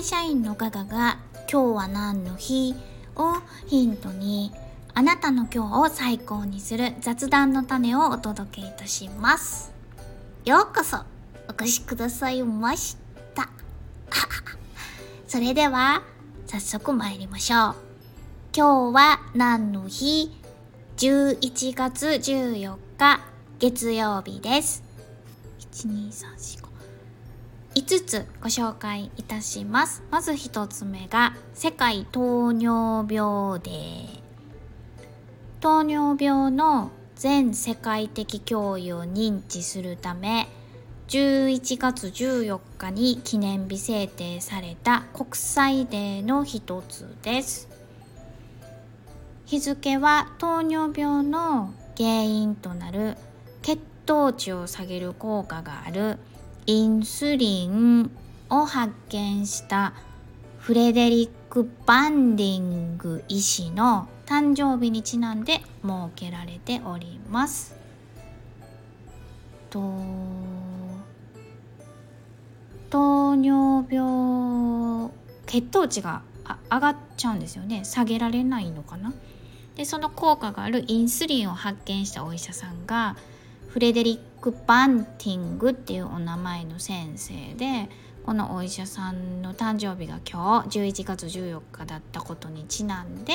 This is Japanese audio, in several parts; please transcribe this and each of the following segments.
会社員のガガが今日は何の日をヒントにあなたの今日を最高にする雑談の種をお届けいたします。ようこそお越しくださいました。それでは早速参りましょう。今日は何の日？11月14日月曜日です。12345 5つご紹介いたします。まず1つ目が世界糖尿病デー糖尿病の全世界的脅威を認知するため11月14日に記念日制定された国際デーの一つです。日付は糖尿病の原因となる血糖値を下げる効果があるインスリンを発見したフレデリック・バンディング医師の誕生日にちなんで設けられております。と糖尿病血糖値が上がっちゃうんですよね下げられないのかなでその効果があるインスリンを発見したお医者さんがフレデリック・バンティングっていうお名前の先生でこのお医者さんの誕生日が今日11月14日だったことにちなんで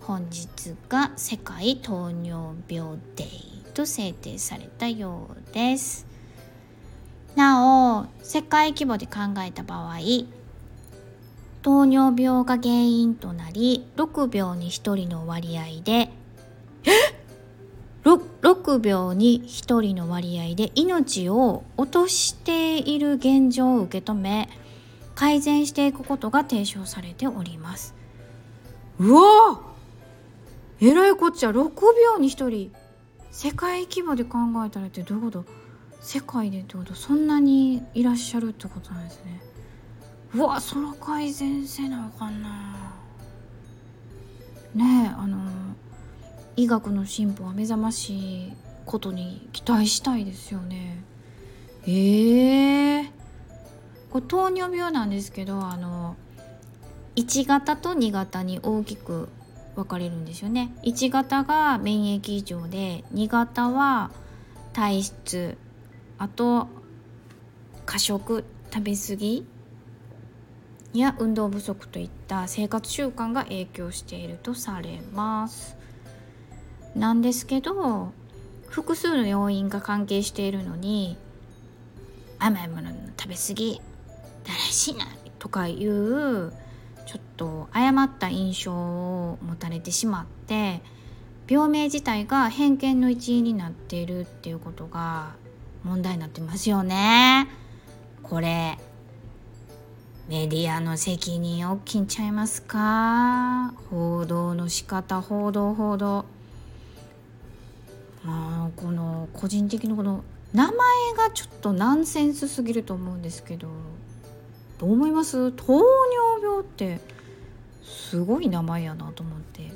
本日が世界糖尿病デーと制定されたようです。なお世界規模で考えた場合糖尿病が原因となり6秒に1人の割合で 6, 秒に1人の割合で命を落としている現状を受け止め改善していくことが提唱されております。うわえらいこっちゃ6秒に1人。世界規模で考えたらってどういうこと？世界でってこと？そんなにいらっしゃるってことなんですね。うわその改善せなあかんな。ねえあの医学の進歩は目覚ましいことに期待したいですよね。ええ。ー、これ糖尿病なんですけどあの1型と2型に大きく分かれるんですよね。1型が免疫異常で2型は体質あと過食食べ過ぎや運動不足といった生活習慣が影響しているとされます。なんですけど複数の要因が関係しているのに甘いものの食べ過ぎだらしないとかいうちょっと誤った印象を持たれてしまって病名自体が偏見の一因になっているっていうことが問題になってますよね。これメディアの責任大きいんちゃいますか？報道の仕方報道報道まあこの個人的にこの名前がちょっとナンセンスすぎると思うんですけどどう思います？糖尿病ってすごい名前やなと思って。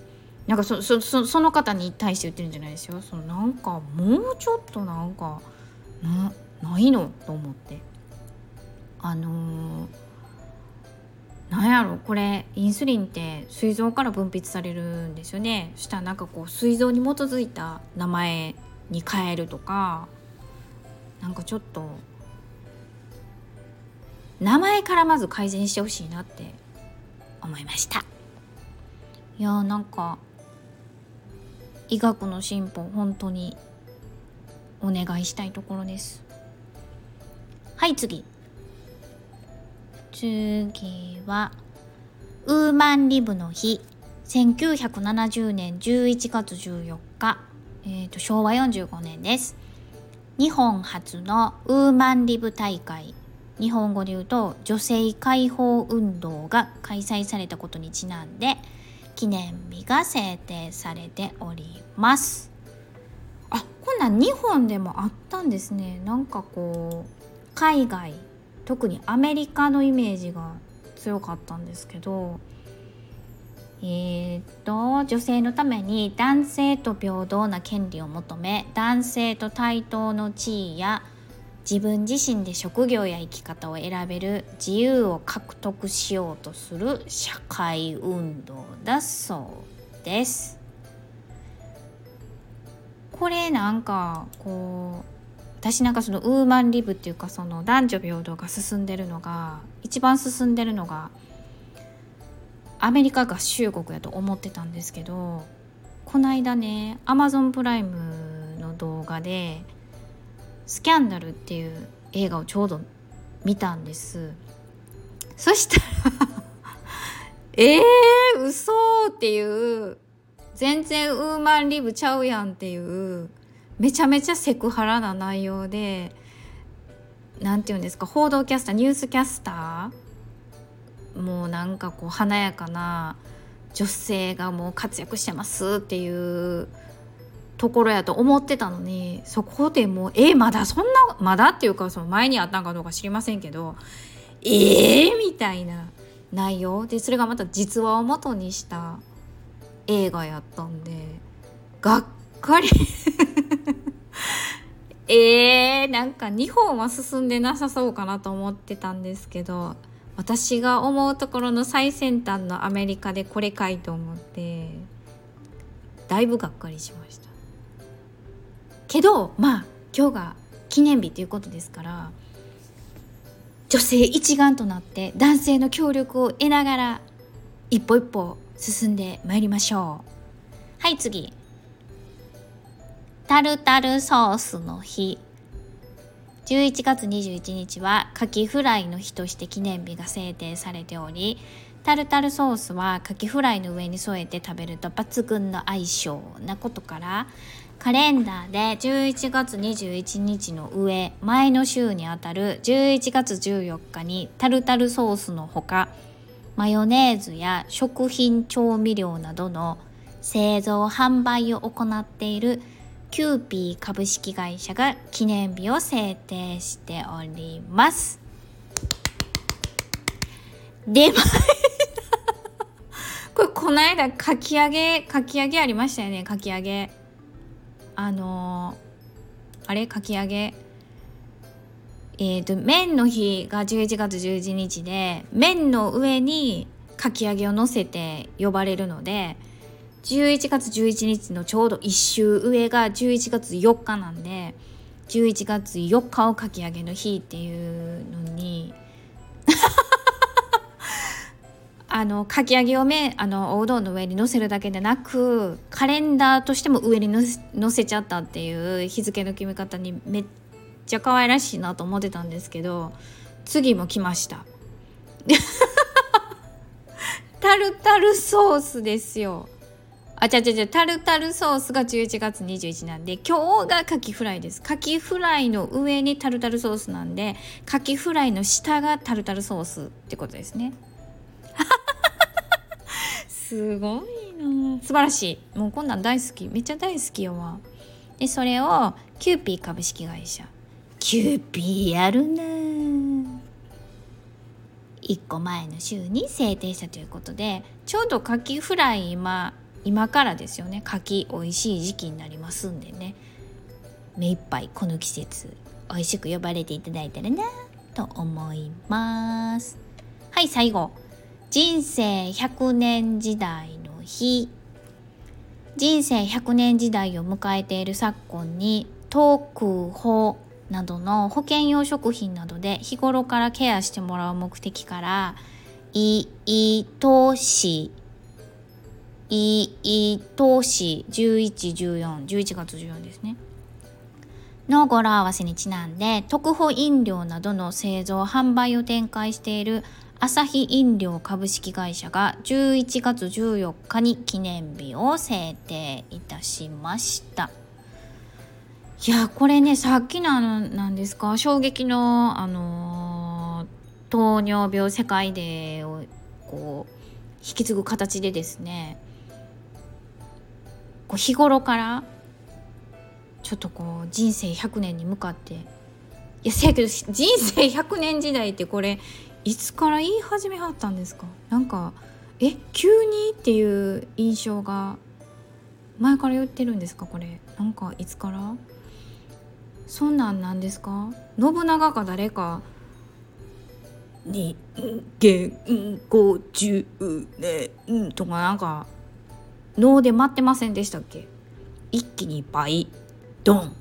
なんかそそそその方に対して言ってるんじゃないですよ。そのなんかもうちょっとなんかなないの？と思って。あのーなんやろこれインスリンって膵臓から分泌されるんですよね。したらなんかこう膵臓に基づいた名前に変えるとかなんかちょっと名前からまず改善してほしいなって思いました。いやーなんか医学の進歩本当にお願いしたいところです。はい次。次はウーマンリブの日1970年11月14日、えーと、昭和45年です。日本初のウーマンリブ大会。日本語で言うと女性解放運動が開催されたことにちなんで記念日が制定されております。あこんなん日本でもあったんですね。なんかこう海外特にアメリカのイメージが強かったんですけどえー、っと女性のために男性と平等な権利を求め男性と対等の地位や自分自身で職業や生き方を選べる自由を獲得しようとする社会運動だそうです。これなんかこう私なんかそのウーマンリブっていうかその男女平等が進んでるのが一番進んでるのがアメリカ合衆国やと思ってたんですけどこの間ねアマゾンプライムの動画で「スキャンダル」っていう映画をちょうど見たんです。そしたら えー、嘘っていう全然ウーマンリブちゃうやんっていうめちゃめちゃセクハラな内容で何て言うんですか報道キャスターニュースキャスターもうなんかこう華やかな女性がもう活躍してますっていうところやと思ってたのにそこでもうえまだそんなまだっていうかその前にあったんかどうか知りませんけどええー、みたいな内容でそれがまた実話を元にした映画やったんでがっかり。えー、なんか日本は進んでなさそうかなと思ってたんですけど私が思うところの最先端のアメリカでこれかいと思ってだいぶがっかりしました。けどまあ今日が記念日ということですから女性一丸となって男性の協力を得ながら一歩一歩進んでまいりましょう。はい次。タルタルソースの日。11月21日はカキフライの日として記念日が制定されておりタルタルソースはカキフライの上に添えて食べると抜群の相性なことからカレンダーで11月21日の上前の週にあたる11月14日にタルタルソースのほかマヨネーズや食品調味料などの製造販売を行っているキューピー株式会社が記念日を制定しております。出ま これこの間かき揚げかき揚げありましたよねかき揚げ。あのー、あれ？かき揚げ。えっ、ー、と麺の日が11月11日で麺の上にかき揚げを乗せて呼ばれるので11月11日のちょうど1週上が11月4日なんで11月4日をかき上げの日っていうのに あのかき揚げをめあのおうどんの上に乗せるだけでなくカレンダーとしても上に乗せちゃったっていう日付の決め方にめっちゃ可愛らしいなと思ってたんですけど次も来ました。タルタルソースですよ。あ、ちゃちゃちゃ、タルタルソースが11月21なんで、今日がカキフライです。カキフライの上にタルタルソースなんで、カキフライの下がタルタルソースってことですね。すごいな素晴らしい。もうこんなん大好き。めっちゃ大好きよわ。で、それをキューピー株式会社。キューピーやるな1個前の週に制定したということでちょうどカキフライ今今からですよね。牡蠣美味しい時期になりますんでね。目いっぱいこの季節美味しく呼ばれていただいたらなと思います。はい最後。人生100年時代の日。人生100年時代を迎えている昨今にトーク法などの保険用食品などで日頃からケアしてもらう目的からいいとし。いい投資1114、11月14ですね。の語呂合わせにちなんで、特保飲料などの製造販売を展開しているアサヒ飲料株式会社が11月14日に記念日を制定いたしました。いや、これね、さっきのあの、なんですか、衝撃の、あの、糖尿病世界でをこう、引き継ぐ形でですね、こう日頃からちょっとこう人生100年に向かっていやせやけど人生100年時代ってこれいつから言い始めはったんですか？なんかえ急にっていう印象が前から言ってるんですか？これ。なんかいつから？そんなんなんですか？信長か誰か？人間50年とかなんか脳で待ってませんでしたっけ？一気に倍。ドン。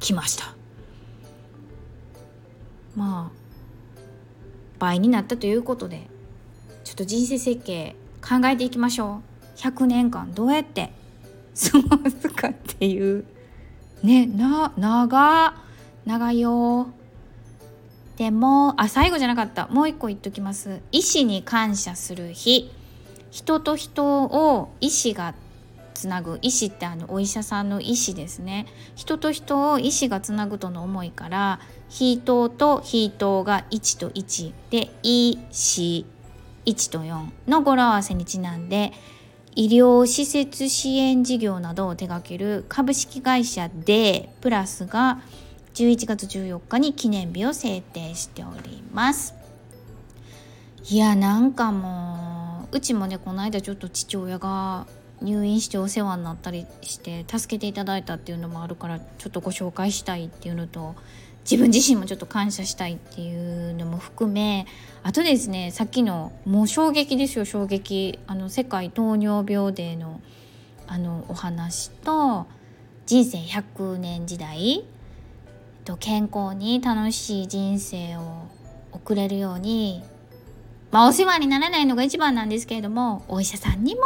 来ました。まあ倍になったということでちょっと人生設計考えていきましょう。100年間どうやって過ごすかっていう。ねな長長いよ。でもあ最後じゃなかった。もう一個言っときます。医師に感謝する日。人と人を医師がつなぐ医師ってあのお医者さんの医師ですね。人と人を医師がつなぐとの思いから人と人が1と1で医師1と4の語呂合わせにちなんで医療施設支援事業などを手掛ける株式会社でプラスが11月14日に記念日を制定しております。いやなんかもううちもねこの間ちょっと父親が入院してお世話になったりして助けていただいたっていうのもあるからちょっとご紹介したいっていうのと自分自身もちょっと感謝したいっていうのも含めあとですねさっきのもう衝撃ですよ衝撃。あの世界糖尿病デーのあのお話と人生100年時代と健康に楽しい人生を送れるようにまあお世話にならないのが一番なんですけれどもお医者さんにも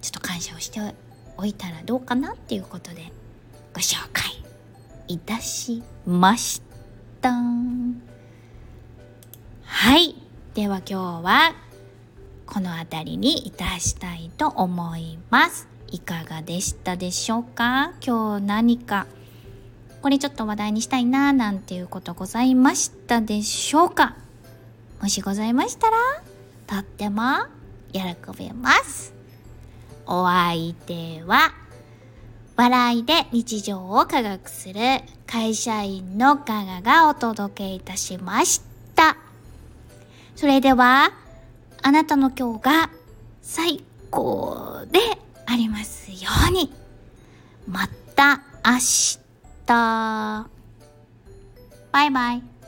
ちょっと感謝をしておいたらどうかなっていうことでご紹介いたしました。はい。では今日はこの辺りにいたしたいと思います。いかがでしたでしょうか？今日何か。これちょっと話題にしたいななんていうことございましたでしょうか？もしございましたらとっても喜びますお相手は笑いで日常を科学する会社員のガガがお届けいたしました。それでは、あなたの今日が最高でありますように。また明日。バイバイ。